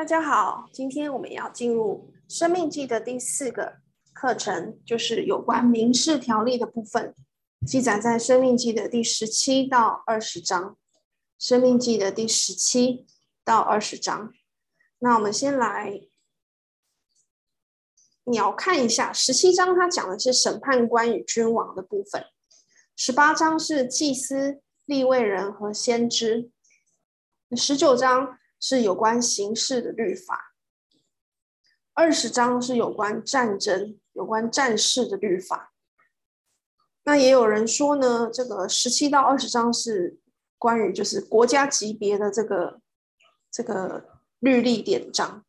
大家好，今天我们要进入《生命记》的第四个课程，就是有关民事条例的部分，记载在《生命记》的第十七到二十章，《生命记》的第十七到二十章。那我们先来鸟看一下，十七章它讲的是审判官与君王的部分，十八章是祭司、立位人和先知，十九章。是有关刑事的律法，二十章是有关战争、有关战事的律法。那也有人说呢，这个十七到二十章是关于就是国家级别的这个这个律例典章。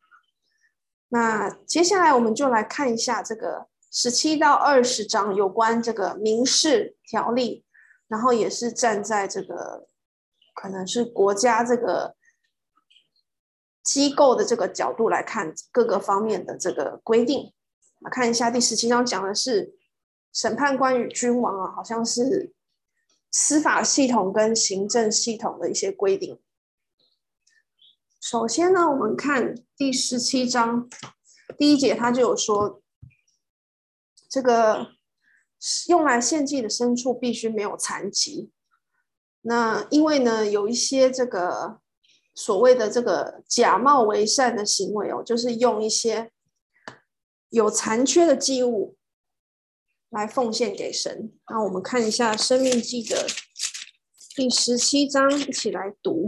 那接下来我们就来看一下这个十七到二十章有关这个民事条例，然后也是站在这个可能是国家这个。机构的这个角度来看各个方面的这个规定，啊看一下第十七章讲的是审判官与君王啊，好像是司法系统跟行政系统的一些规定。首先呢，我们看第十七章第一节，他就有说，这个用来献祭的牲畜必须没有残疾。那因为呢，有一些这个。所谓的这个假冒为善的行为哦，就是用一些有残缺的祭物来奉献给神。那我们看一下《生命记》的第十七章，一起来读。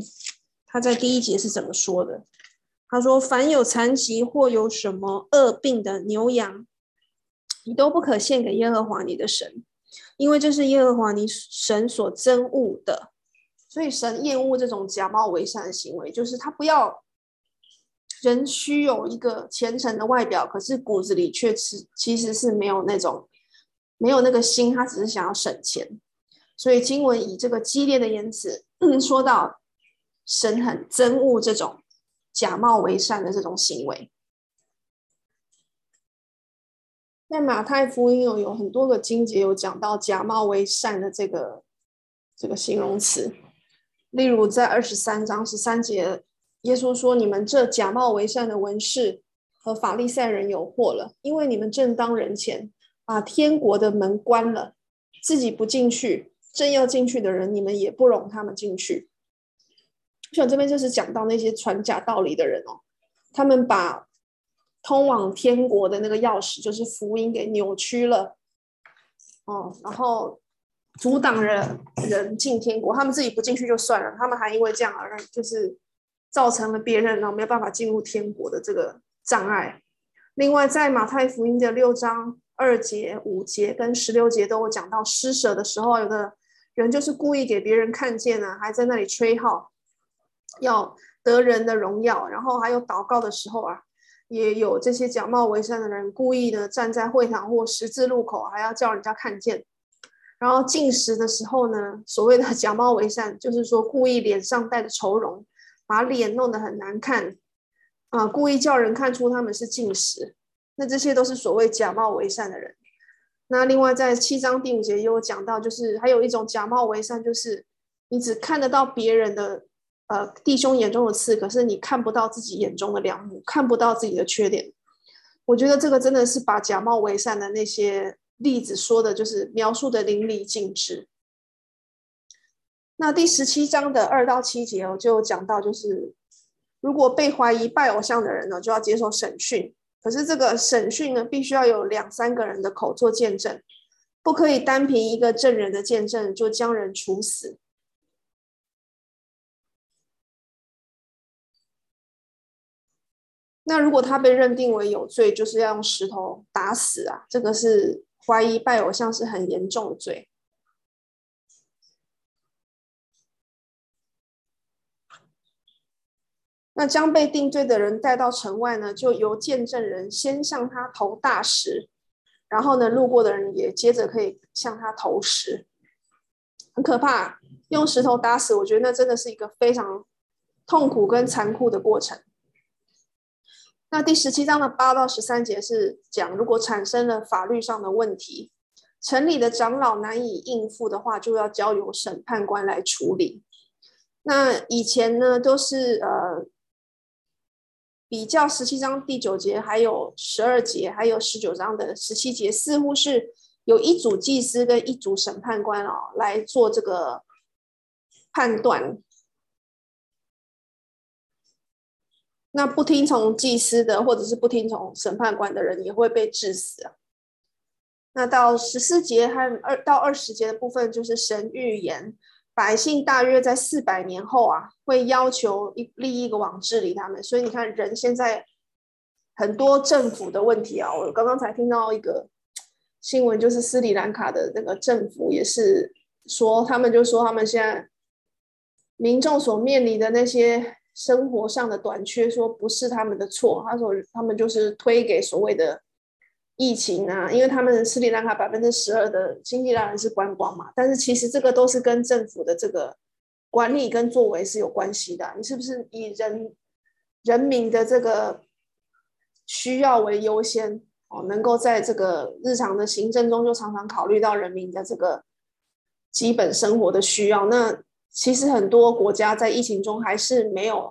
他在第一节是怎么说的？他说：“凡有残疾或有什么恶病的牛羊，你都不可献给耶和华你的神，因为这是耶和华你神所憎恶的。”所以神厌恶这种假冒为善的行为，就是他不要人须有一个虔诚的外表，可是骨子里却是其实是没有那种没有那个心，他只是想要省钱。所以经文以这个激烈的言辞说到，神很憎恶这种假冒为善的这种行为。在马太福音有有很多个经节有讲到假冒为善的这个这个形容词。例如，在二十三章十三节，耶稣说：“你们这假冒为善的文士和法利赛人有祸了，因为你们正当人前把天国的门关了，自己不进去，正要进去的人，你们也不容他们进去。”我想这边就是讲到那些传假道理的人哦，他们把通往天国的那个钥匙，就是福音，给扭曲了哦，然后。阻挡人人进天国，他们自己不进去就算了，他们还因为这样而就是造成了别人呢没有办法进入天国的这个障碍。另外，在马太福音的六章二节、五节跟十六节都有讲到施舍的时候，有的人就是故意给别人看见呢，还在那里吹号，要得人的荣耀。然后还有祷告的时候啊，也有这些假冒为善的人故意的站在会堂或十字路口，还要叫人家看见。然后进食的时候呢，所谓的假冒为善，就是说故意脸上带着愁容，把脸弄得很难看，啊、故意叫人看出他们是进食。那这些都是所谓假冒为善的人。那另外在七章第五节也有讲到，就是还有一种假冒为善，就是你只看得到别人的呃弟兄眼中的刺，可是你看不到自己眼中的梁木，看不到自己的缺点。我觉得这个真的是把假冒为善的那些。例子说的就是描述的淋漓尽致。那第十七章的二到七节哦，就讲到就是，如果被怀疑拜偶像的人呢，就要接受审讯。可是这个审讯呢，必须要有两三个人的口做见证，不可以单凭一个证人的见证就将人处死。那如果他被认定为有罪，就是要用石头打死啊，这个是。怀疑拜偶像是很严重的罪。那将被定罪的人带到城外呢，就由见证人先向他投大石，然后呢，路过的人也接着可以向他投石，很可怕。用石头打死，我觉得那真的是一个非常痛苦跟残酷的过程。那第十七章的八到十三节是讲，如果产生了法律上的问题，城里的长老难以应付的话，就要交由审判官来处理。那以前呢，都是呃比较十七章第九节，还有十二节，还有十九章的十七节，似乎是有一组祭司跟一组审判官哦来做这个判断。那不听从祭司的，或者是不听从审判官的人，也会被治死啊。那到十四节和二到二十节的部分，就是神预言百姓大约在四百年后啊，会要求一立一个王治理他们。所以你看，人现在很多政府的问题啊，我刚刚才听到一个新闻，就是斯里兰卡的那个政府也是说，他们就说他们现在民众所面临的那些生活上的短缺，说不是他们的错，他说他们就是推给所谓的。疫情啊，因为他们斯里兰卡百分之十二的经济来源是观光嘛，但是其实这个都是跟政府的这个管理跟作为是有关系的。你是不是以人人民的这个需要为优先哦？能够在这个日常的行政中就常常考虑到人民的这个基本生活的需要。那其实很多国家在疫情中还是没有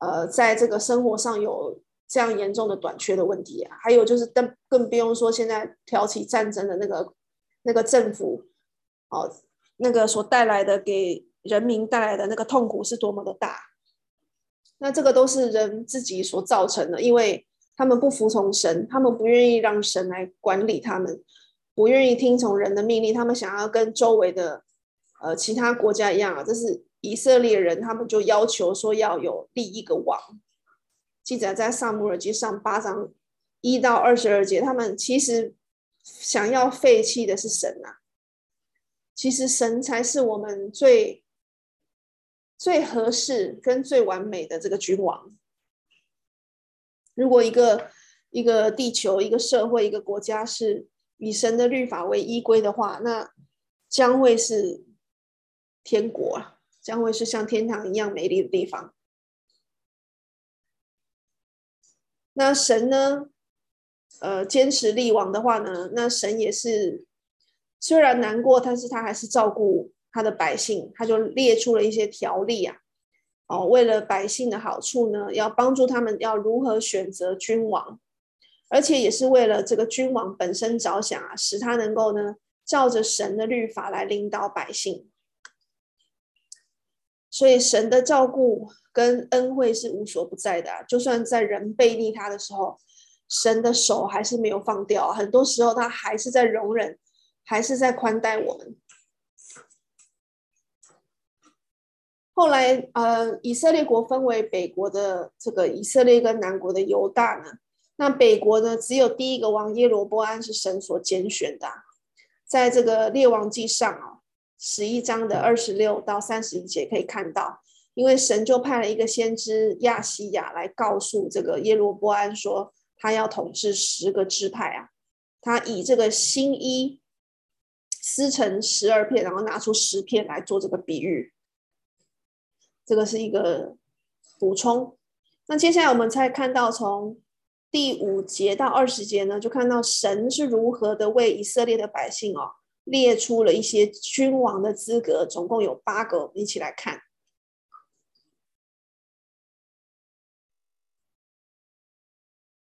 呃，在这个生活上有。这样严重的短缺的问题，还有就是更更不用说现在挑起战争的那个那个政府哦，那个所带来的给人民带来的那个痛苦是多么的大。那这个都是人自己所造成的，因为他们不服从神，他们不愿意让神来管理他们，不愿意听从人的命令，他们想要跟周围的呃其他国家一样啊，这是以色列人，他们就要求说要有立一个王。记载在撒母耳记上八章一到二十二节，他们其实想要废弃的是神呐、啊。其实神才是我们最最合适跟最完美的这个君王。如果一个一个地球、一个社会、一个国家是以神的律法为依归的话，那将会是天国啊，将会是像天堂一样美丽的地方。那神呢？呃，坚持立王的话呢，那神也是虽然难过，但是他还是照顾他的百姓，他就列出了一些条例啊，哦，为了百姓的好处呢，要帮助他们要如何选择君王，而且也是为了这个君王本身着想啊，使他能够呢，照着神的律法来领导百姓。所以神的照顾跟恩惠是无所不在的，就算在人背逆他的时候，神的手还是没有放掉，很多时候他还是在容忍，还是在宽待我们。后来，呃，以色列国分为北国的这个以色列跟南国的犹大呢，那北国呢，只有第一个王耶罗波安是神所拣选的，在这个列王记上啊。十一章的二十六到三十一节可以看到，因为神就派了一个先知亚西亚来告诉这个耶罗波安说，他要统治十个支派啊，他以这个新衣撕成十二片，然后拿出十片来做这个比喻。这个是一个补充。那接下来我们再看到从第五节到二十节呢，就看到神是如何的为以色列的百姓哦。列出了一些君王的资格，总共有八个，我们一起来看。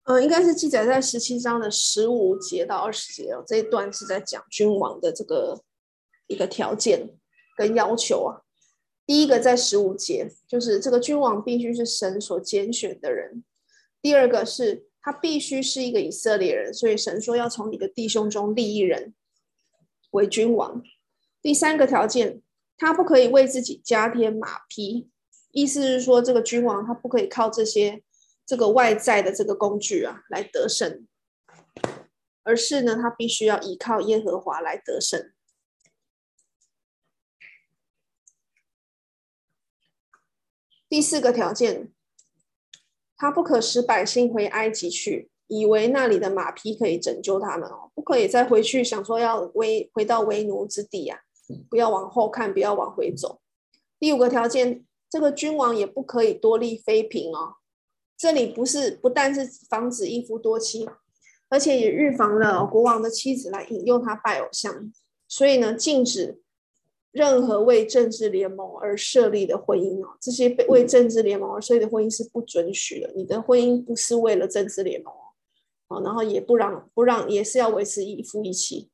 嗯，应该是记载在十七章的十五节到二十节哦。这一段是在讲君王的这个一个条件跟要求啊。第一个在十五节，就是这个君王必须是神所拣选的人。第二个是他必须是一个以色列人，所以神说要从你的弟兄中立一人。为君王，第三个条件，他不可以为自己加添马匹，意思是说，这个君王他不可以靠这些这个外在的这个工具啊来得胜，而是呢，他必须要依靠耶和华来得胜。第四个条件，他不可使百姓回埃及去。以为那里的马匹可以拯救他们哦，不可以再回去想说要为回到为奴之地啊！不要往后看，不要往回走。第五个条件，这个君王也不可以多立妃嫔哦。这里不是不但是防止一夫多妻，而且也预防了国王的妻子来引诱他拜偶像。所以呢，禁止任何为政治联盟而设立的婚姻哦，这些被为政治联盟而设立的婚姻是不准许的。你的婚姻不是为了政治联盟然后也不让不让，也是要维持一夫一妻。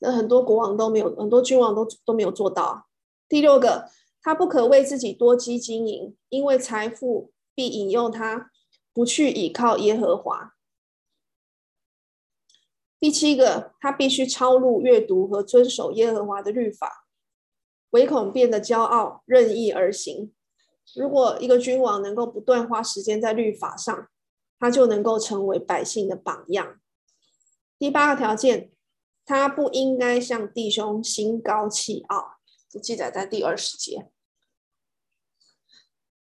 那很多国王都没有，很多君王都都没有做到。第六个，他不可为自己多积金银，因为财富必引诱他不去倚靠耶和华。第七个，他必须抄录、阅读和遵守耶和华的律法，唯恐变得骄傲、任意而行。如果一个君王能够不断花时间在律法上，他就能够成为百姓的榜样。第八个条件，他不应该向弟兄心高气傲，这记载在第二十节。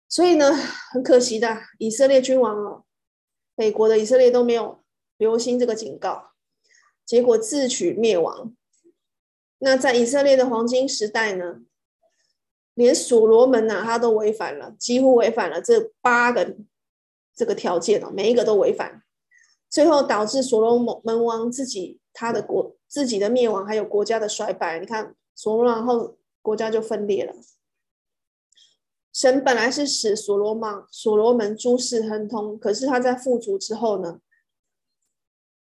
所以呢，很可惜的，以色列君王哦，北国的以色列都没有留心这个警告。结果自取灭亡。那在以色列的黄金时代呢，连所罗门呐、啊，他都违反了，几乎违反了这八个这个条件哦，每一个都违反，最后导致所罗门王自己他的国自己的灭亡，还有国家的衰败。你看，所罗门后国家就分裂了。神本来是使所罗门所罗门诸事亨通，可是他在富足之后呢，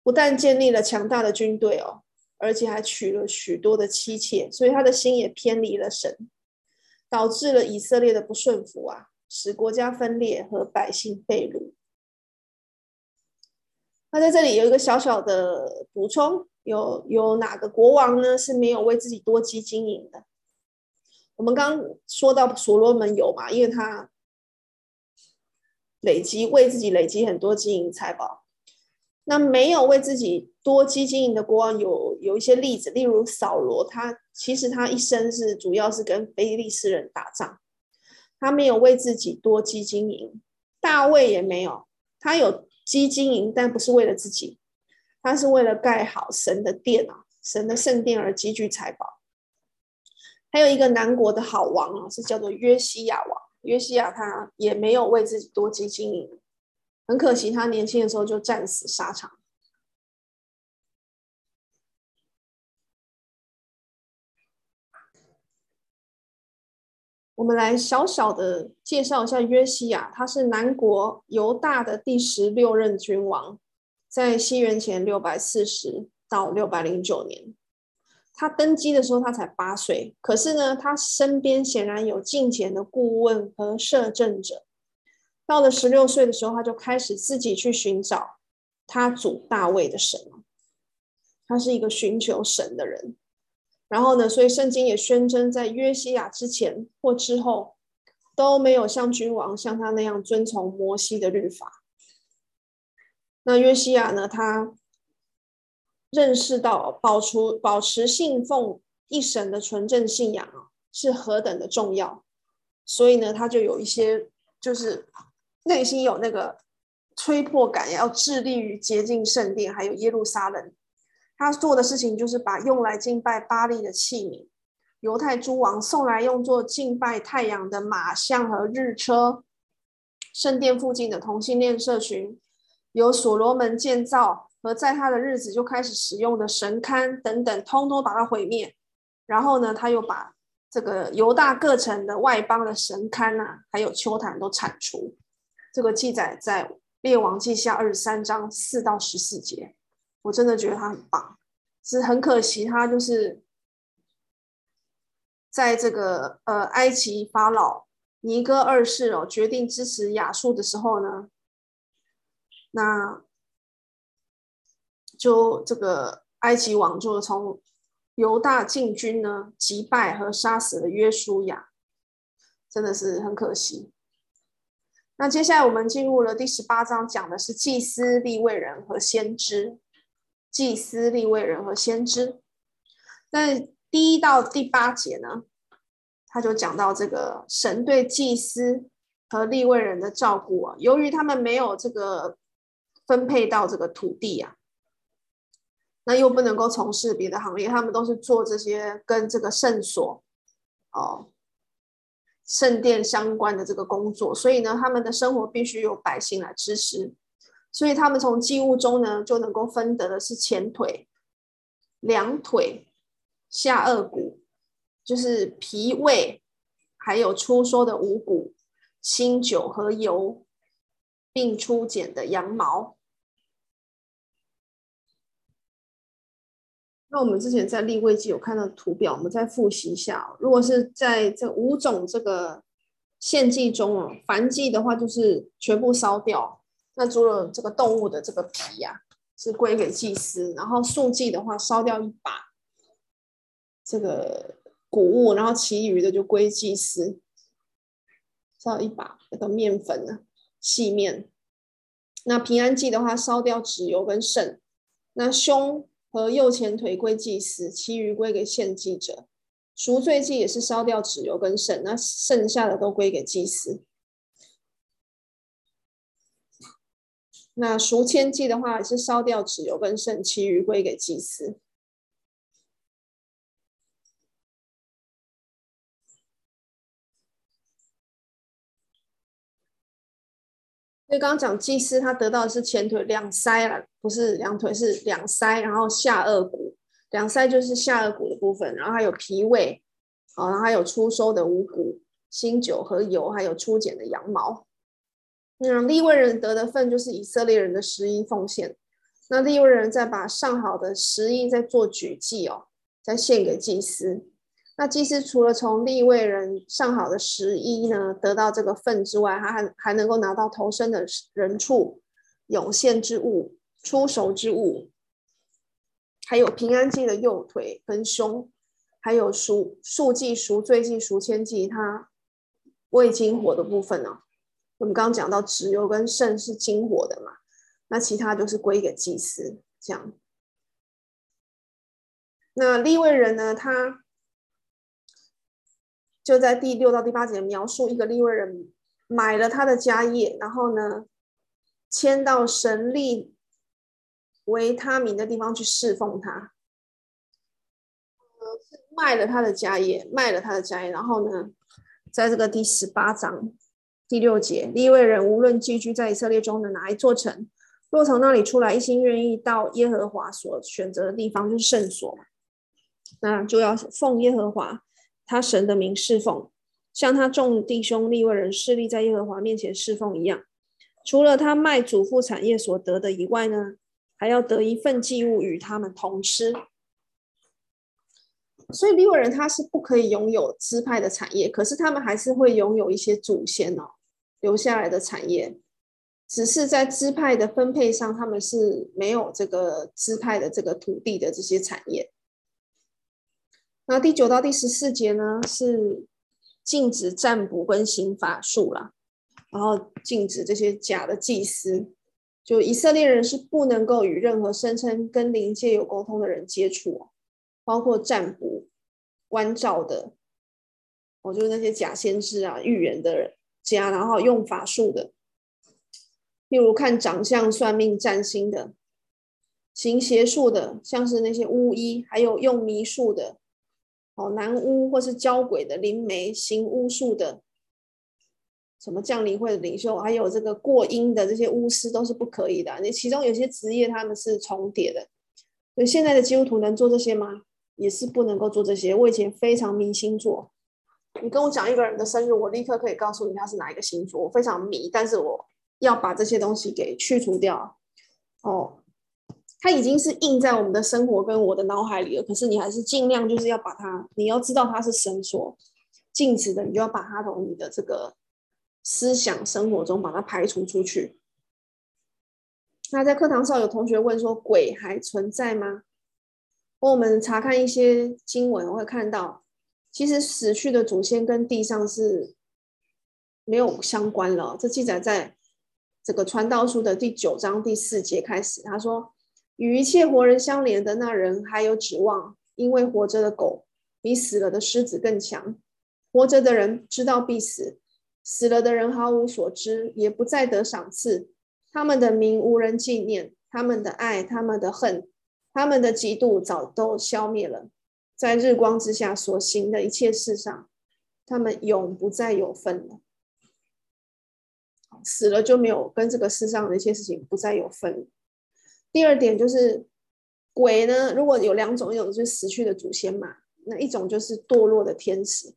不但建立了强大的军队哦，而且还娶了许多的妻妾，所以他的心也偏离了神，导致了以色列的不顺服啊，使国家分裂和百姓被掳。那在这里有一个小小的补充，有有哪个国王呢是没有为自己多积金银的？我们刚刚说到所罗门有嘛，因为他累积为自己累积很多金银财宝。那没有为自己多积金银的国王有有一些例子，例如扫罗，他其实他一生是主要是跟非利士人打仗，他没有为自己多积金银。大卫也没有，他有积金银，但不是为了自己，他是为了盖好神的殿啊，神的圣殿而积聚财宝。还有一个南国的好王啊，是叫做约西亚王，约西亚他也没有为自己多积金银。很可惜，他年轻的时候就战死沙场。我们来小小的介绍一下约西亚，他是南国犹大的第十六任君王，在西元前六百四十到六百零九年。他登基的时候，他才八岁，可是呢，他身边显然有敬虔的顾问和摄政者。到了十六岁的时候，他就开始自己去寻找他祖大卫的神。他是一个寻求神的人。然后呢，所以圣经也宣称，在约西亚之前或之后，都没有像君王像他那样遵从摩西的律法。那约西亚呢，他认识到保持保持信奉一神的纯正信仰啊，是何等的重要。所以呢，他就有一些就是。内心有那个催迫感，要致力于洁净圣殿，还有耶路撒冷。他做的事情就是把用来敬拜巴力的器皿，犹太诸王送来用作敬拜太阳的马象和日车，圣殿附近的同性恋社群，由所罗门建造和在他的日子就开始使用的神龛等等，通通把它毁灭。然后呢，他又把这个犹大各城的外邦的神龛啊，还有丘坛都铲除。这个记载在《列王记下》二十三章四到十四节，我真的觉得他很棒，是很可惜他就是在这个呃埃及法老尼哥二世哦决定支持亚述的时候呢，那就这个埃及王就从犹大进军呢击败和杀死了约书亚，真的是很可惜。那接下来我们进入了第十八章，讲的是祭司、利未人和先知。祭司、立位人和先知。那第一到第八节呢，他就讲到这个神对祭司和立位人的照顾啊，由于他们没有这个分配到这个土地啊，那又不能够从事别的行业，他们都是做这些跟这个圣所哦。圣殿相关的这个工作，所以呢，他们的生活必须由百姓来支持，所以他们从祭物中呢，就能够分得的是前腿、两腿、下颚骨就是脾胃，还有出收的五谷、新酒和油，并初剪的羊毛。那我们之前在立位记有看到图表，我们再复习一下。如果是在这五种这个献祭中哦，燔祭的话就是全部烧掉，那除了这个动物的这个皮呀、是归给祭司；然后素祭的话，烧掉一把这个谷物，然后其余的就归祭司，烧一把那个面粉呢，细面。那平安祭的话，烧掉脂油跟肾，那胸。和右前腿归祭司，其余归给献祭者。赎罪祭也是烧掉脂油跟肾，那剩下的都归给祭司。那赎千祭的话，是烧掉脂油跟肾，其余归给祭司。所以刚刚讲祭司，他得到的是前腿两腮了，不是两腿，是两腮，然后下颚骨，两腮就是下颚骨的部分，然后还有脾胃，好，然后还有出收的五谷、新酒和油，还有初剪的羊毛。那利未人得的份就是以色列人的十一奉献，那利未人再把上好的十一再做举祭哦，再献给祭司。那祭司除了从利未人上好的十一呢，得到这个份之外，他还还能够拿到头生的人畜、涌献之物、出熟之物，还有平安祭的右腿跟胸，还有赎素祭、赎罪祭、赎愆祭，它未经火的部分呢、哦。我们刚刚讲到脂油跟肾是金火的嘛，那其他就是归给祭司这样。那利未人呢，他。就在第六到第八节描述一个利未人买了他的家业，然后呢，迁到神立为他名的地方去侍奉他。卖了他的家业，卖了他的家业，然后呢，在这个第十八章第六节，利未人无论寄居在以色列中的哪一座城，若从那里出来，一心愿意到耶和华所选择的地方，就是圣所，那就要奉耶和华。他神的名侍奉，像他众弟兄利未人侍立在耶和华面前侍奉一样。除了他卖祖父产业所得的以外呢，还要得一份祭物与他们同吃。所以利未人他是不可以拥有支派的产业，可是他们还是会拥有一些祖先哦留下来的产业，只是在支派的分配上，他们是没有这个支派的这个土地的这些产业。那第九到第十四节呢，是禁止占卜跟行法术啦，然后禁止这些假的祭司，就以色列人是不能够与任何声称跟灵界有沟通的人接触，包括占卜、观照的，哦，就是那些假先知啊、预言的人家，然后用法术的，例如看长相、算命、占星的，行邪术的，像是那些巫医，还有用迷术的。哦，男巫或是交鬼的灵媒，行巫术的，什么降临会的领袖，还有这个过阴的这些巫师都是不可以的。你其中有些职业他们是重叠的，所以现在的基督徒能做这些吗？也是不能够做这些。我以前非常迷星座，你跟我讲一个人的生日，我立刻可以告诉你他是哪一个星座，我非常迷，但是我要把这些东西给去除掉。哦。它已经是印在我们的生活跟我的脑海里了，可是你还是尽量就是要把它，你要知道它是神所禁止的，你就要把它从你的这个思想生活中把它排除出去。那在课堂上有同学问说，鬼还存在吗？我们查看一些经文，会看到，其实死去的祖先跟地上是没有相关了。这记载在这个传道书的第九章第四节开始，他说。与一切活人相连的那人还有指望，因为活着的狗比死了的狮子更强。活着的人知道必死，死了的人毫无所知，也不再得赏赐。他们的名无人纪念，他们的爱、他们的恨、他们的嫉妒早都消灭了。在日光之下所行的一切事上，他们永不再有份了。死了就没有跟这个世上的一切事情不再有份。第二点就是鬼呢，如果有两种，一种就是死去的祖先嘛，那一种就是堕落的天使。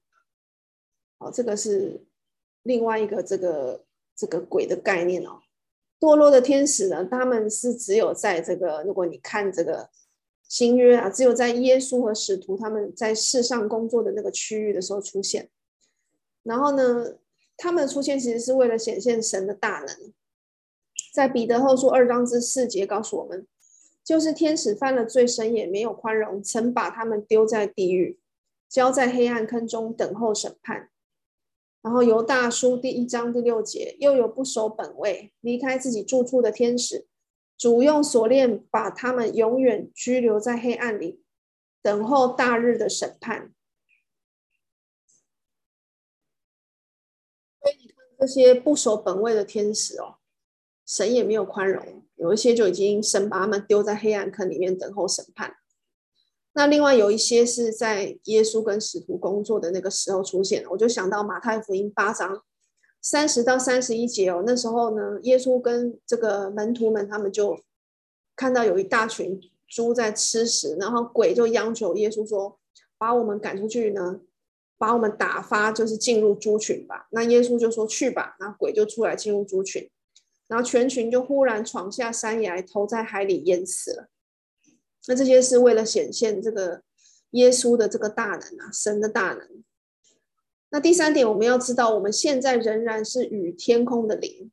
哦，这个是另外一个这个这个鬼的概念哦。堕落的天使呢，他们是只有在这个，如果你看这个新约啊，只有在耶稣和使徒他们在世上工作的那个区域的时候出现。然后呢，他们的出现其实是为了显现神的大能。在彼得后书二章之四节告诉我们，就是天使犯了罪，神也没有宽容，曾把他们丢在地狱，交在黑暗坑中等候审判。然后犹大书第一章第六节，又有不守本位、离开自己住处的天使，主用锁链把他们永远拘留在黑暗里，等候大日的审判。所以你看这些不守本位的天使哦。神也没有宽容，有一些就已经神把他们丢在黑暗坑里面等候审判。那另外有一些是在耶稣跟使徒工作的那个时候出现，我就想到马太福音八章三十到三十一节哦，那时候呢，耶稣跟这个门徒们他们就看到有一大群猪在吃食，然后鬼就央求耶稣说：“把我们赶出去呢，把我们打发，就是进入猪群吧。”那耶稣就说：“去吧。”那鬼就出来进入猪群。然后全群就忽然闯下山崖，投在海里淹死了。那这些是为了显现这个耶稣的这个大能啊，神的大能。那第三点，我们要知道，我们现在仍然是与天空的灵。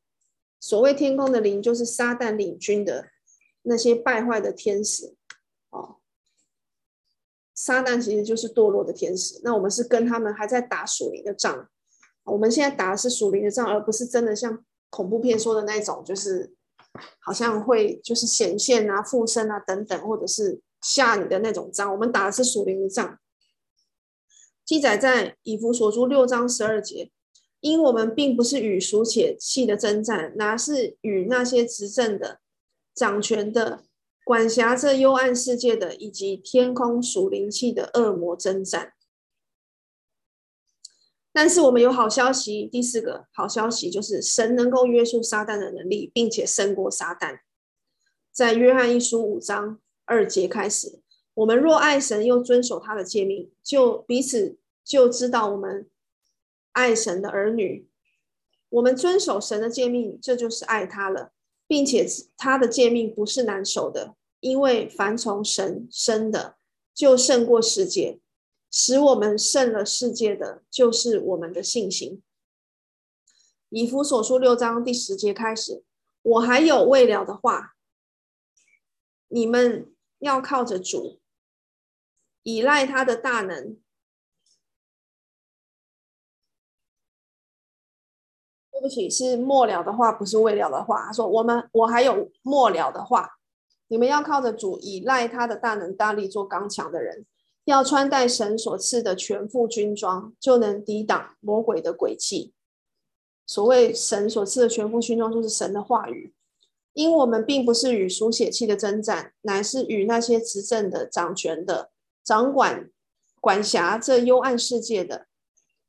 所谓天空的灵，就是撒旦领军的那些败坏的天使。哦，撒旦其实就是堕落的天使。那我们是跟他们还在打属灵的仗。我们现在打的是属灵的仗，而不是真的像。恐怖片说的那种，就是好像会就是显现啊、附身啊等等，或者是吓你的那种仗。我们打的是属灵的仗，记载在以弗所书六章十二节。因我们并不是与属血气的争战，乃是与那些执政的、掌权的、管辖这幽暗世界的，以及天空属灵气的恶魔争战。但是我们有好消息，第四个好消息就是神能够约束撒旦的能力，并且胜过撒旦。在约翰一书五章二节开始，我们若爱神又遵守他的诫命，就彼此就知道我们爱神的儿女。我们遵守神的诫命，这就是爱他了，并且他的诫命不是难守的，因为凡从神生的，就胜过世界。使我们胜了世界的就是我们的信心。以弗所书六章第十节开始，我还有未了的话，你们要靠着主，依赖他的大能。对不起，是末了的话，不是未了的话。他说：“我们我还有末了的话，你们要靠着主，依赖他的大能，大力做刚强的人。”要穿戴神所赐的全副军装，就能抵挡魔鬼的诡计。所谓神所赐的全副军装，就是神的话语。因我们并不是与属血气的争战，乃是与那些执政的、掌权的、掌管、管辖这幽暗世界的，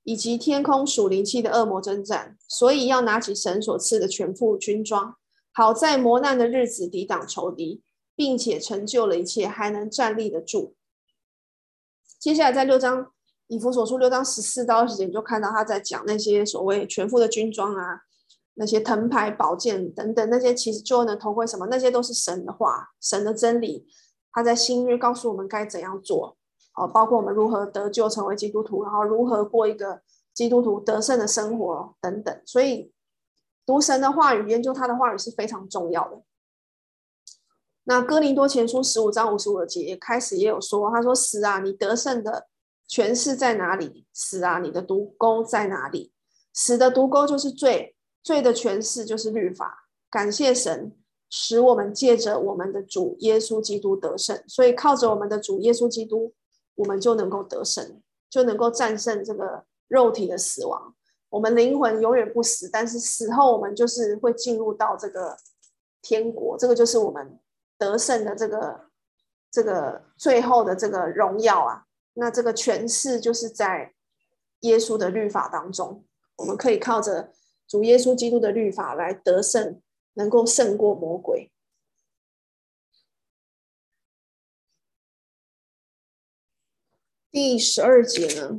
以及天空属灵气的恶魔征战。所以要拿起神所赐的全副军装，好在磨难的日子抵挡仇敌，并且成就了一切，还能站立得住。接下来在六章以弗所书六章十四到二十节，就看到他在讲那些所谓全副的军装啊，那些藤牌、宝剑等等，那些其实救恩的头盔什么，那些都是神的话、神的真理。他在新约告诉我们该怎样做，哦，包括我们如何得救成为基督徒，然后如何过一个基督徒得胜的生活等等。所以读神的话语、研究他的话语是非常重要的。那哥林多前书十五章五十五节开始也有说，他说：“死啊，你得胜的权势在哪里？死啊，你的毒钩在哪里？死的毒钩就是罪，罪的权势就是律法。感谢神，使我们借着我们的主耶稣基督得胜。所以靠着我们的主耶稣基督，我们就能够得胜，就能够战胜这个肉体的死亡。我们灵魂永远不死，但是死后我们就是会进入到这个天国。这个就是我们。”得胜的这个这个最后的这个荣耀啊，那这个权势就是在耶稣的律法当中，我们可以靠着主耶稣基督的律法来得胜，能够胜过魔鬼。第十二节呢，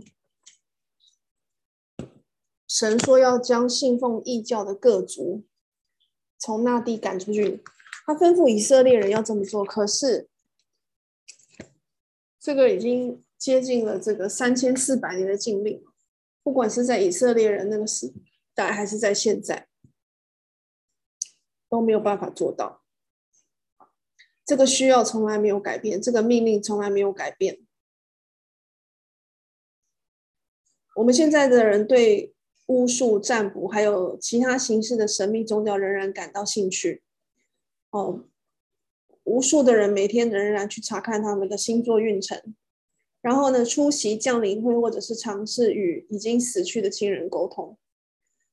神说要将信奉异教的各族从那地赶出去，他吩咐以色列人要这么做。可是这个已经接近了这个三千四百年的禁令，不管是在以色列人那个时代，还是在现在，都没有办法做到。这个需要从来没有改变，这个命令从来没有改变。我们现在的人对巫术、占卜还有其他形式的神秘宗教仍然感到兴趣。哦，无数的人每天仍然去查看他们的星座运程，然后呢，出席降临会或者是尝试与已经死去的亲人沟通。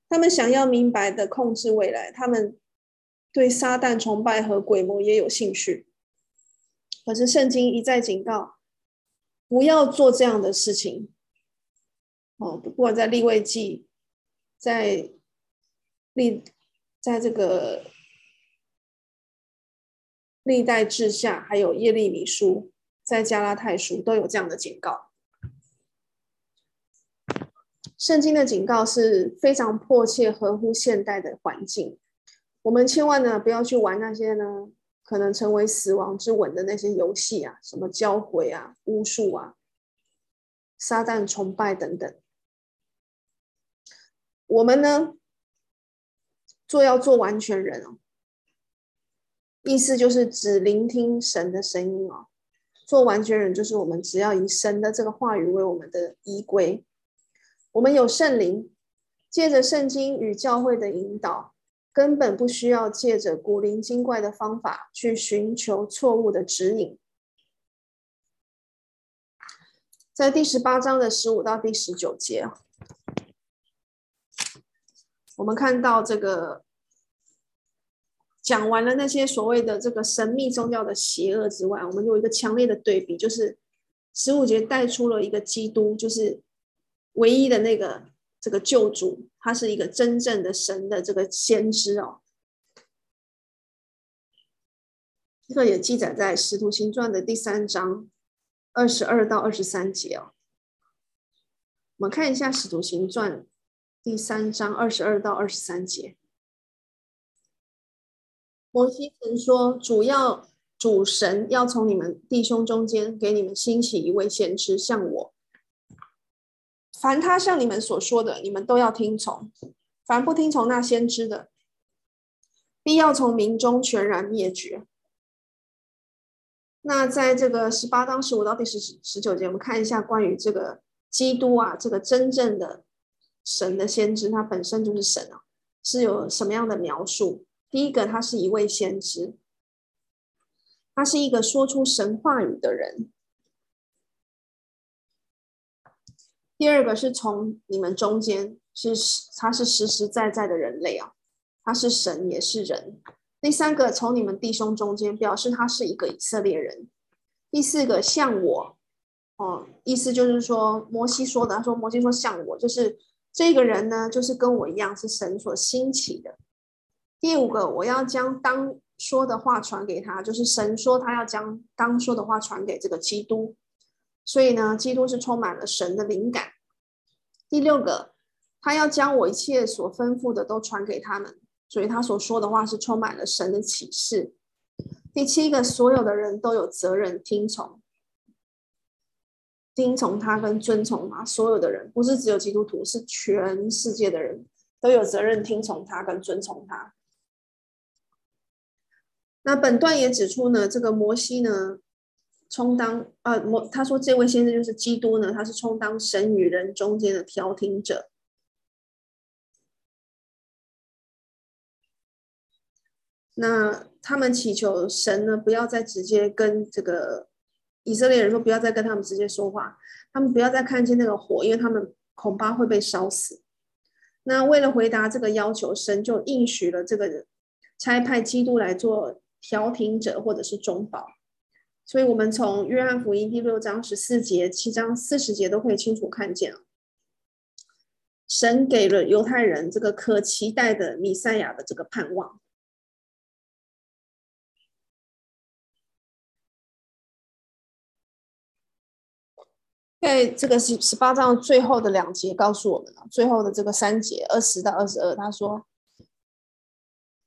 他们想要明白的控制未来，他们对撒旦崇拜和鬼魔也有兴趣。可是圣经一再警告，不要做这样的事情。哦，不管在立位记，在历，在这个历代志下，还有耶利米书，在加拉太书都有这样的警告。圣经的警告是非常迫切、合乎现代的环境。我们千万呢，不要去玩那些呢，可能成为死亡之吻的那些游戏啊，什么交鬼啊、巫术啊、撒旦崇拜等等。我们呢，做要做完全人哦，意思就是只聆听神的声音哦。做完全人就是我们只要以神的这个话语为我们的依归。我们有圣灵，借着圣经与教会的引导，根本不需要借着古灵精怪的方法去寻求错误的指引。在第十八章的十五到第十九节。我们看到这个讲完了那些所谓的这个神秘宗教的邪恶之外，我们有一个强烈的对比，就是十五节带出了一个基督，就是唯一的那个这个救主，他是一个真正的神的这个先知哦。这个也记载在《使徒行传》的第三章二十二到二十三节哦。我们看一下《使徒行传》。第三章二十二到二十三节，摩西曾说：“主要主神要从你们弟兄中间给你们兴起一位先知，像我。凡他向你们所说的，你们都要听从；凡不听从那先知的，必要从民中全然灭绝。”那在这个十八章十五到第十十九节，我们看一下关于这个基督啊，这个真正的。神的先知，他本身就是神啊，是有什么样的描述？第一个，他是一位先知，他是一个说出神话语的人。第二个是从你们中间，是他是实实在在的人类啊，他是神也是人。第三个，从你们弟兄中间，表示他是一个以色列人。第四个，像我，哦，意思就是说摩西说的，他说摩西说像我，就是。这个人呢，就是跟我一样是神所兴起的。第五个，我要将当说的话传给他，就是神说他要将当说的话传给这个基督。所以呢，基督是充满了神的灵感。第六个，他要将我一切所吩咐的都传给他们，所以他所说的话是充满了神的启示。第七个，所有的人都有责任听从。听从他跟遵从他，所有的人不是只有基督徒，是全世界的人都有责任听从他跟遵从他。那本段也指出呢，这个摩西呢，充当啊我，他说这位先生就是基督呢，他是充当神与人中间的调停者。那他们祈求神呢，不要再直接跟这个。以色列人说：“不要再跟他们直接说话，他们不要再看见那个火，因为他们恐怕会被烧死。”那为了回答这个要求，神就应许了这个差派基督来做调停者或者是中保。所以，我们从约翰福音第六章十四节、七章四十节都可以清楚看见，神给了犹太人这个可期待的弥赛亚的这个盼望。在这个十十八章最后的两节告诉我们了，最后的这个三节二十到二十二，他说，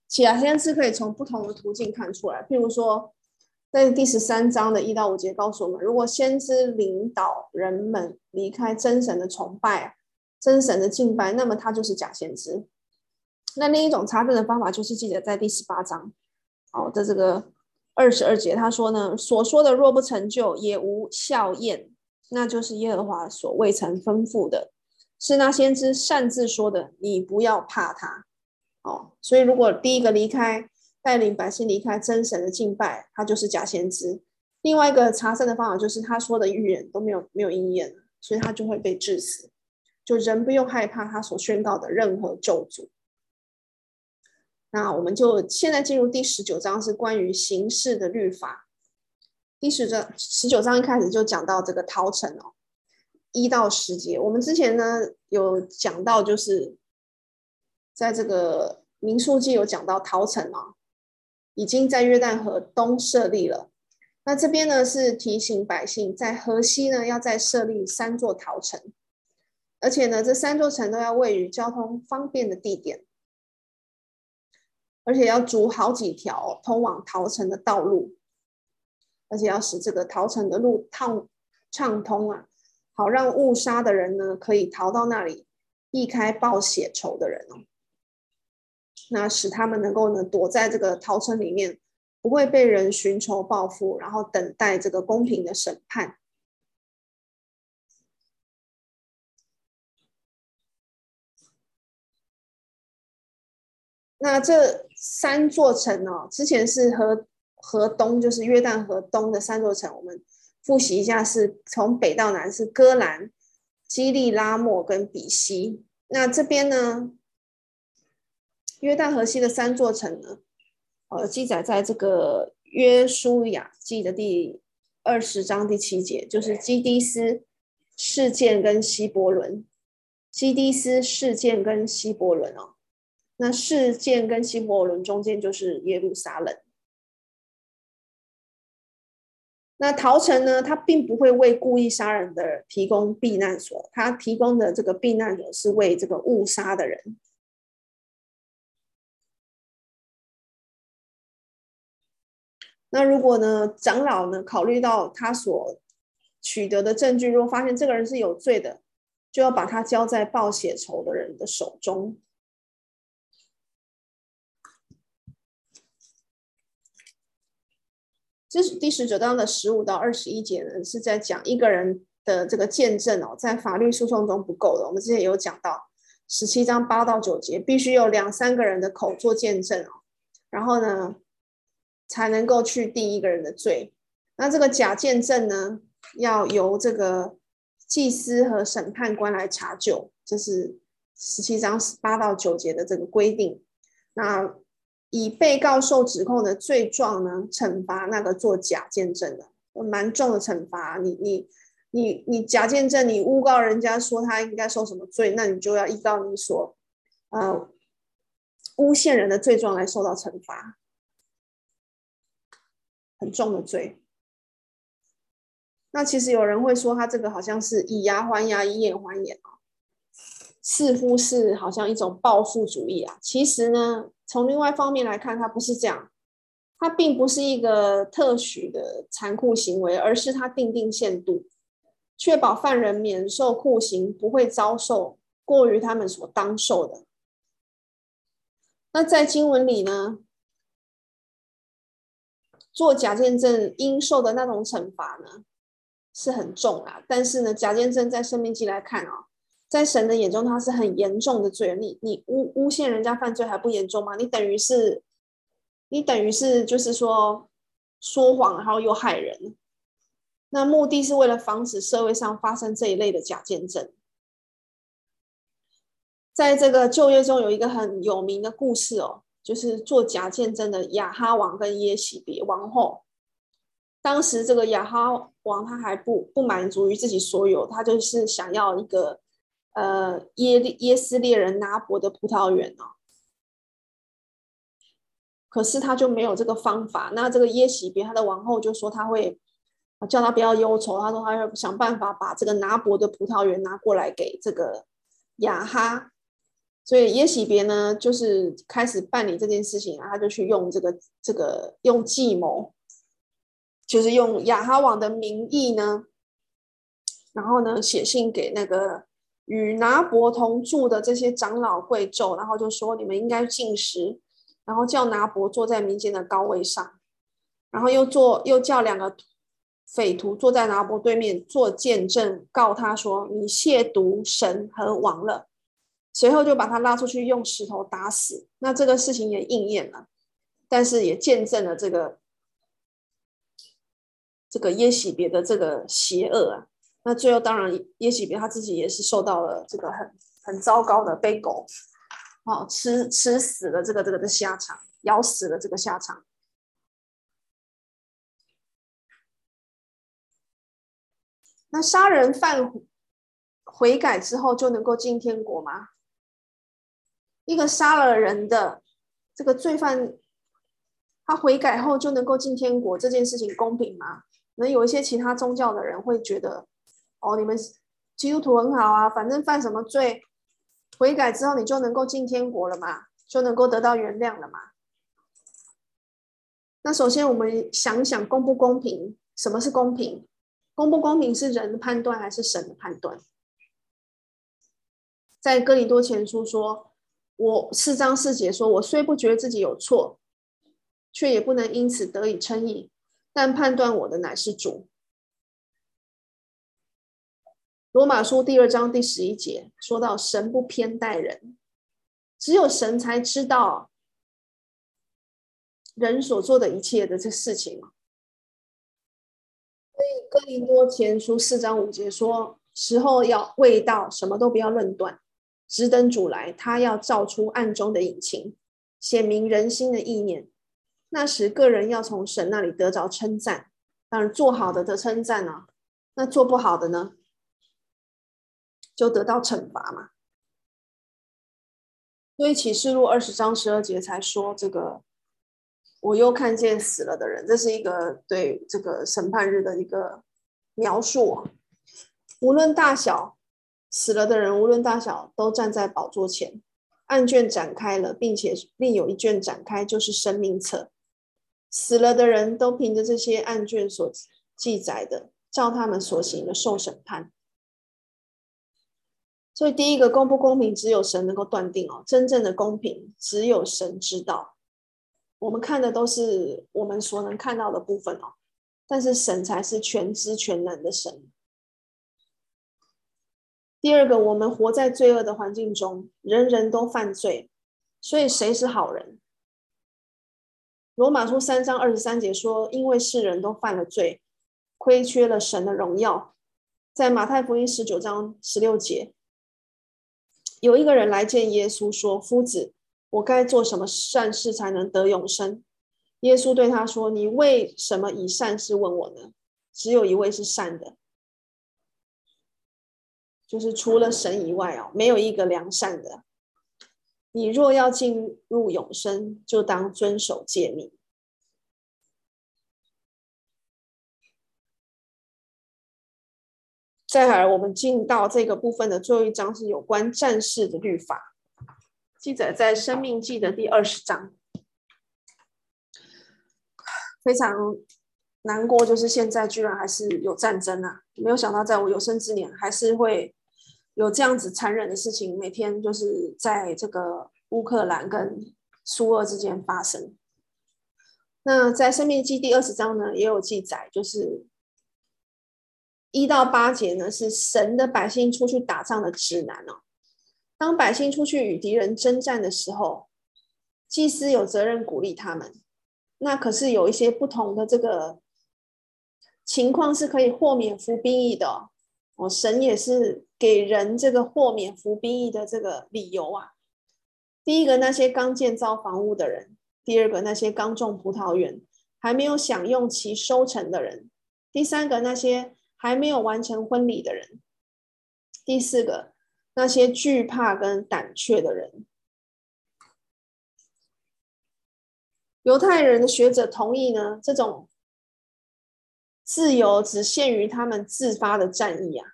假先知可以从不同的途径看出来，譬如说，在第十三章的一到五节告诉我们，如果先知领导人们离开真神的崇拜、真神的敬拜，那么他就是假先知。那另一种查证的方法就是记载在第十八章，好的这个二十二节，他说呢，所说的若不成就，也无效验。那就是耶和华所未曾吩咐的，是那先知擅自说的。你不要怕他，哦。所以如果第一个离开，带领百姓离开真神的敬拜，他就是假先知。另外一个查证的方法就是他说的预言都没有没有应验，所以他就会被治死。就人不用害怕他所宣告的任何咒诅。那我们就现在进入第十九章，是关于刑事的律法。第十章十九章一开始就讲到这个逃城哦，一到十节。我们之前呢有讲到，就是在这个民数记有讲到逃城啊，已经在约旦河东设立了。那这边呢是提醒百姓，在河西呢要再设立三座逃城，而且呢这三座城都要位于交通方便的地点，而且要筑好几条通往逃城的道路。而且要使这个逃城的路畅畅通啊，好让误杀的人呢可以逃到那里，避开报血仇的人哦。那使他们能够呢躲在这个逃城里面，不会被人寻仇报复，然后等待这个公平的审判。那这三座城哦，之前是和。河东就是约旦河东的三座城，我们复习一下，是从北到南是戈兰、基利拉莫跟比西。那这边呢，约旦河西的三座城呢，呃，记载在这个约书亚记的第二十章第七节，就是基迪斯、事件跟希伯伦。基迪斯、事件跟希伯伦哦，那事件跟希伯伦中间就是耶路撒冷。那逃城呢？他并不会为故意杀人的人提供避难所，他提供的这个避难所是为这个误杀的人。那如果呢，长老呢考虑到他所取得的证据，如果发现这个人是有罪的，就要把他交在报血仇的人的手中。这是第十九章的十五到二十一节呢，是在讲一个人的这个见证哦，在法律诉讼中不够的。我们之前有讲到十七章八到九节，必须有两三个人的口做见证哦，然后呢，才能够去定一个人的罪。那这个假见证呢，要由这个祭司和审判官来查究，这是十七章八到九节的这个规定。那以被告受指控的罪状呢，惩罚那个做假见证的，蛮重的惩罚。你你你你假见证，你诬告人家说他应该受什么罪，那你就要依照你所呃诬陷人的罪状来受到惩罚，很重的罪。那其实有人会说，他这个好像是以牙还牙，以眼还眼啊，似乎是好像一种报复主义啊。其实呢。从另外一方面来看，它不是这样，它并不是一个特许的残酷行为，而是它定定限度，确保犯人免受酷刑，不会遭受过于他们所当受的。那在经文里呢，做假见证应受的那种惩罚呢，是很重啊。但是呢，假见证在生命记来看哦。在神的眼中，它是很严重的罪。你你诬诬陷人家犯罪还不严重吗？你等于是，你等于是就是说说谎，然后又害人。那目的是为了防止社会上发生这一类的假见证。在这个旧约中有一个很有名的故事哦，就是做假见证的亚哈王跟耶洗别王后。当时这个亚哈王他还不不满足于自己所有，他就是想要一个。呃，耶耶斯列人拿伯的葡萄园哦，可是他就没有这个方法。那这个耶洗别他的王后就说他会叫他不要忧愁。他说他要想办法把这个拿伯的葡萄园拿过来给这个亚哈。所以耶洗别呢，就是开始办理这件事情啊，他就去用这个这个用计谋，就是用亚哈王的名义呢，然后呢写信给那个与拿伯同住的这些长老贵胄，然后就说你们应该进食，然后叫拿伯坐在民间的高位上，然后又做又叫两个匪徒坐在拿伯对面做见证，告他说你亵渎神和王了。随后就把他拉出去，用石头打死。那这个事情也应验了，但是也见证了这个这个耶洗别的这个邪恶啊。那最后当然耶洗别他自己也是受到了这个很很糟糕的被狗哦吃吃死了这个这个的下场，咬死了这个下场。那杀人犯悔改之后就能够进天国吗？一个杀了人的这个罪犯，他悔改后就能够进天国，这件事情公平吗？可能有一些其他宗教的人会觉得，哦，你们基督徒很好啊，反正犯什么罪，悔改之后你就能够进天国了嘛，就能够得到原谅了嘛。那首先我们想想公不公平？什么是公平？公不公平是人的判断还是神的判断？在哥林多前书说。我四章四节说：“我虽不觉得自己有错，却也不能因此得以称义。但判断我的乃是主。”罗马书第二章第十一节说到：“神不偏待人，只有神才知道人所做的一切的这事情。”所以哥林多前书四章五节说：“时候要未到，什么都不要论断。”只等主来，他要照出暗中的隐情，显明人心的意念。那时，个人要从神那里得着称赞。当然，做好的得称赞啊，那做不好的呢，就得到惩罚嘛。所以启示录二十章十二节才说：“这个我又看见死了的人。”这是一个对这个审判日的一个描述，无论大小。死了的人无论大小，都站在宝座前，案卷展开了，并且另有一卷展开，就是生命册。死了的人都凭着这些案卷所记载的，照他们所行的受审判。所以，第一个公不公平，只有神能够断定哦。真正的公平，只有神知道。我们看的都是我们所能看到的部分哦，但是神才是全知全能的神。第二个，我们活在罪恶的环境中，人人都犯罪，所以谁是好人？罗马书三章二十三节说：“因为世人都犯了罪，亏缺了神的荣耀。”在马太福音十九章十六节，有一个人来见耶稣，说：“夫子，我该做什么善事才能得永生？”耶稣对他说：“你为什么以善事问我呢？只有一位是善的。”就是除了神以外哦，没有一个良善的。你若要进入永生，就当遵守诫命。再而，我们进到这个部分的最后一章，是有关战士的律法，记载在《生命记》的第二十章。非常难过，就是现在居然还是有战争啊！没有想到，在我有生之年，还是会。有这样子残忍的事情，每天就是在这个乌克兰跟苏俄之间发生。那在《生命记》第二十章呢，也有记载，就是一到八节呢，是神的百姓出去打仗的指南哦。当百姓出去与敌人征战的时候，祭司有责任鼓励他们。那可是有一些不同的这个情况是可以豁免服兵役的哦。哦，神也是给人这个豁免服兵役的这个理由啊。第一个，那些刚建造房屋的人；第二个，那些刚种葡萄园还没有享用其收成的人；第三个，那些还没有完成婚礼的人；第四个，那些惧怕跟胆怯的人。犹太人的学者同意呢，这种。自由只限于他们自发的战役啊，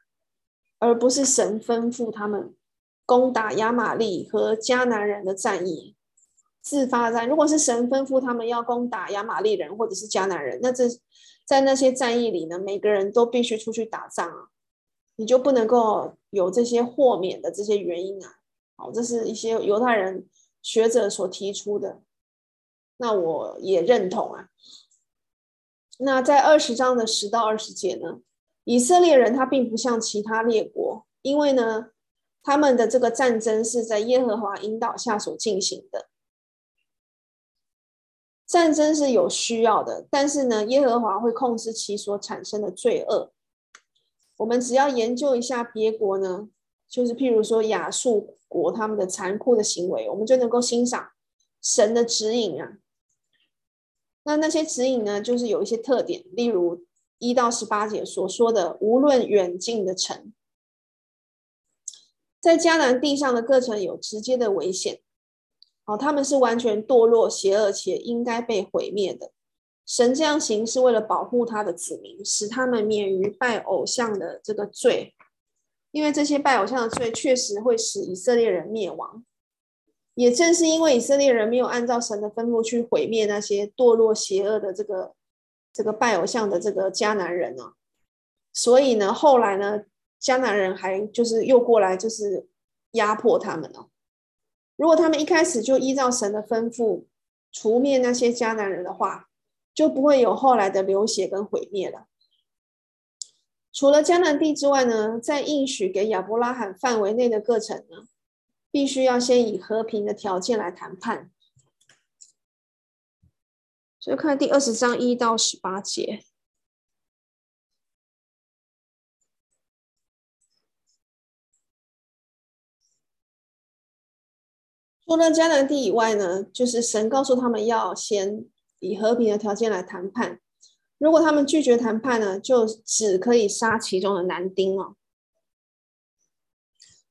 而不是神吩咐他们攻打亚玛力和迦南人的战役。自发战，如果是神吩咐他们要攻打亚玛力人或者是迦南人，那这在那些战役里呢，每个人都必须出去打仗啊，你就不能够有这些豁免的这些原因啊。好，这是一些犹太人学者所提出的，那我也认同啊。那在二十章的十到二十节呢，以色列人他并不像其他列国，因为呢，他们的这个战争是在耶和华引导下所进行的。战争是有需要的，但是呢，耶和华会控制其所产生的罪恶。我们只要研究一下别国呢，就是譬如说亚述国他们的残酷的行为，我们就能够欣赏神的指引啊。那那些指引呢，就是有一些特点，例如一到十八节所说的，无论远近的城，在迦南地上的各城有直接的危险。哦，他们是完全堕落、邪恶且应该被毁灭的。神这样行是为了保护他的子民，使他们免于拜偶像的这个罪。因为这些拜偶像的罪确实会使以色列人灭亡。也正是因为以色列人没有按照神的吩咐去毁灭那些堕落、邪恶的这个这个拜偶像的这个迦南人呢，所以呢，后来呢，迦南人还就是又过来就是压迫他们了。如果他们一开始就依照神的吩咐除灭那些迦南人的话，就不会有后来的流血跟毁灭了。除了迦南地之外呢，在应许给亚伯拉罕范围内的各城呢，必须要先以和平的条件来谈判。所以看第二十章一到十八节。除了迦南地以外呢，就是神告诉他们要先以和平的条件来谈判。如果他们拒绝谈判呢，就只可以杀其中的男丁哦。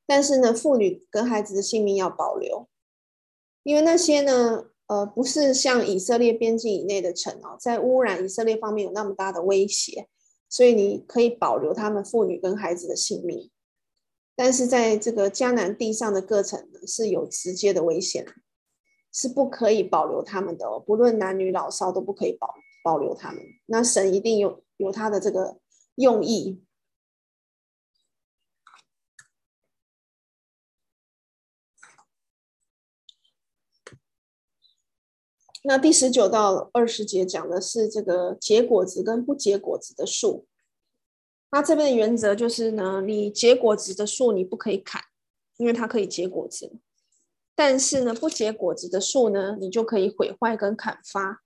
但是呢，妇女跟孩子的性命要保留，因为那些呢，呃，不是像以色列边境以内的城哦，在污染以色列方面有那么大的威胁，所以你可以保留他们妇女跟孩子的性命。但是在这个迦南地上的各城呢，是有直接的危险，是不可以保留他们的哦，不论男女老少都不可以保保留他们。那神一定有有他的这个用意。那第十九到二十节讲的是这个结果子跟不结果子的树。它这边的原则就是呢，你结果子的树你不可以砍，因为它可以结果子。但是呢，不结果子的树呢，你就可以毁坏跟砍伐。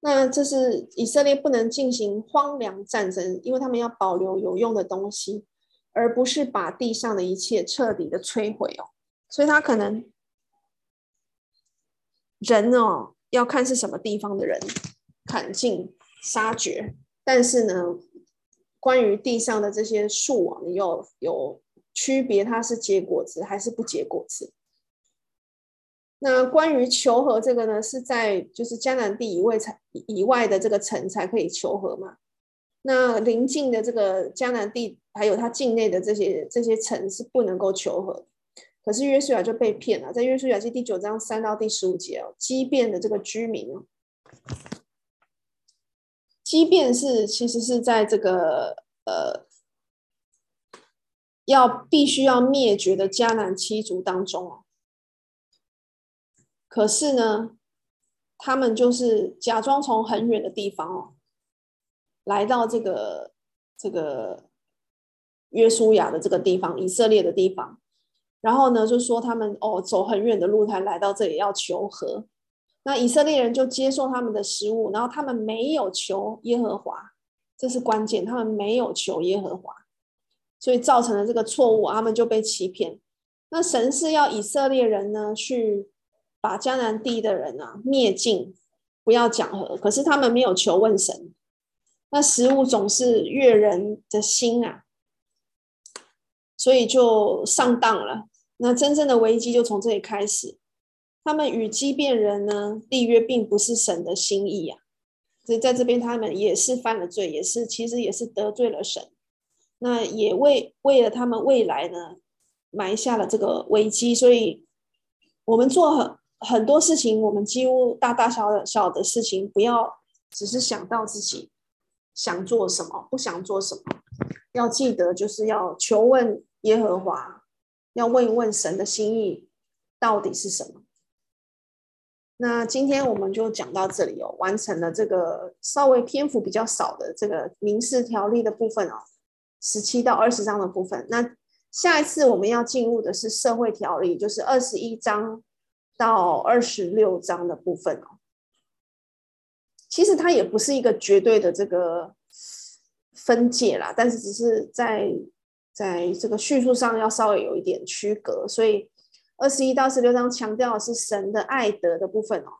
那这是以色列不能进行荒凉战争，因为他们要保留有用的东西，而不是把地上的一切彻底的摧毁哦。所以他可能人哦，要看是什么地方的人，砍尽杀绝。但是呢。关于地上的这些树啊，你有有区别，它是结果子还是不结果子？那关于求和这个呢，是在就是迦南地以外才以外的这个城才可以求和嘛？那邻近的这个迦南地还有它境内的这些这些城是不能够求和。可是约书亚就被骗了，在约书亚记第九章三到第十五节哦，基遍的这个居民哦。即便是其实是在这个呃要必须要灭绝的迦南七族当中哦，可是呢，他们就是假装从很远的地方哦，来到这个这个约书亚的这个地方，以色列的地方，然后呢就说他们哦走很远的路才来到这里要求和。那以色列人就接受他们的食物，然后他们没有求耶和华，这是关键，他们没有求耶和华，所以造成了这个错误，他们就被欺骗。那神是要以色列人呢去把迦南地的人啊灭尽，不要讲和，可是他们没有求问神，那食物总是悦人的心啊，所以就上当了。那真正的危机就从这里开始。他们与基遍人呢立约，并不是神的心意呀、啊。所以在这边他们也是犯了罪，也是其实也是得罪了神。那也为为了他们未来呢，埋下了这个危机。所以，我们做很很多事情，我们几乎大大小小的事情，不要只是想到自己想做什么，不想做什么，要记得就是要求问耶和华，要问一问神的心意到底是什么。那今天我们就讲到这里哦，完成了这个稍微篇幅比较少的这个民事条例的部分哦。十七到二十章的部分，那下一次我们要进入的是社会条例，就是二十一章到二十六章的部分哦。其实它也不是一个绝对的这个分界啦，但是只是在在这个叙述上要稍微有一点区隔，所以二十一到十六章强调的是神的爱德的部分哦。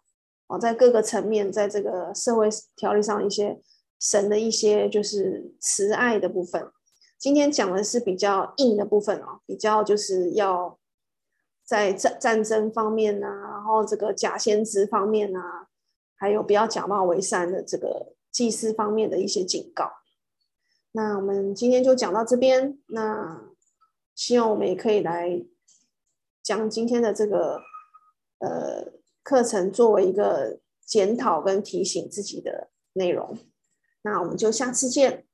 哦，在各个层面，在这个社会条例上一些神的一些就是慈爱的部分。今天讲的是比较硬的部分哦，比较就是要在战战争方面啊，然后这个假先知方面啊，还有不要假冒为善的这个祭司方面的一些警告。那我们今天就讲到这边，那希望我们也可以来将今天的这个呃课程作为一个检讨跟提醒自己的内容。那我们就下次见。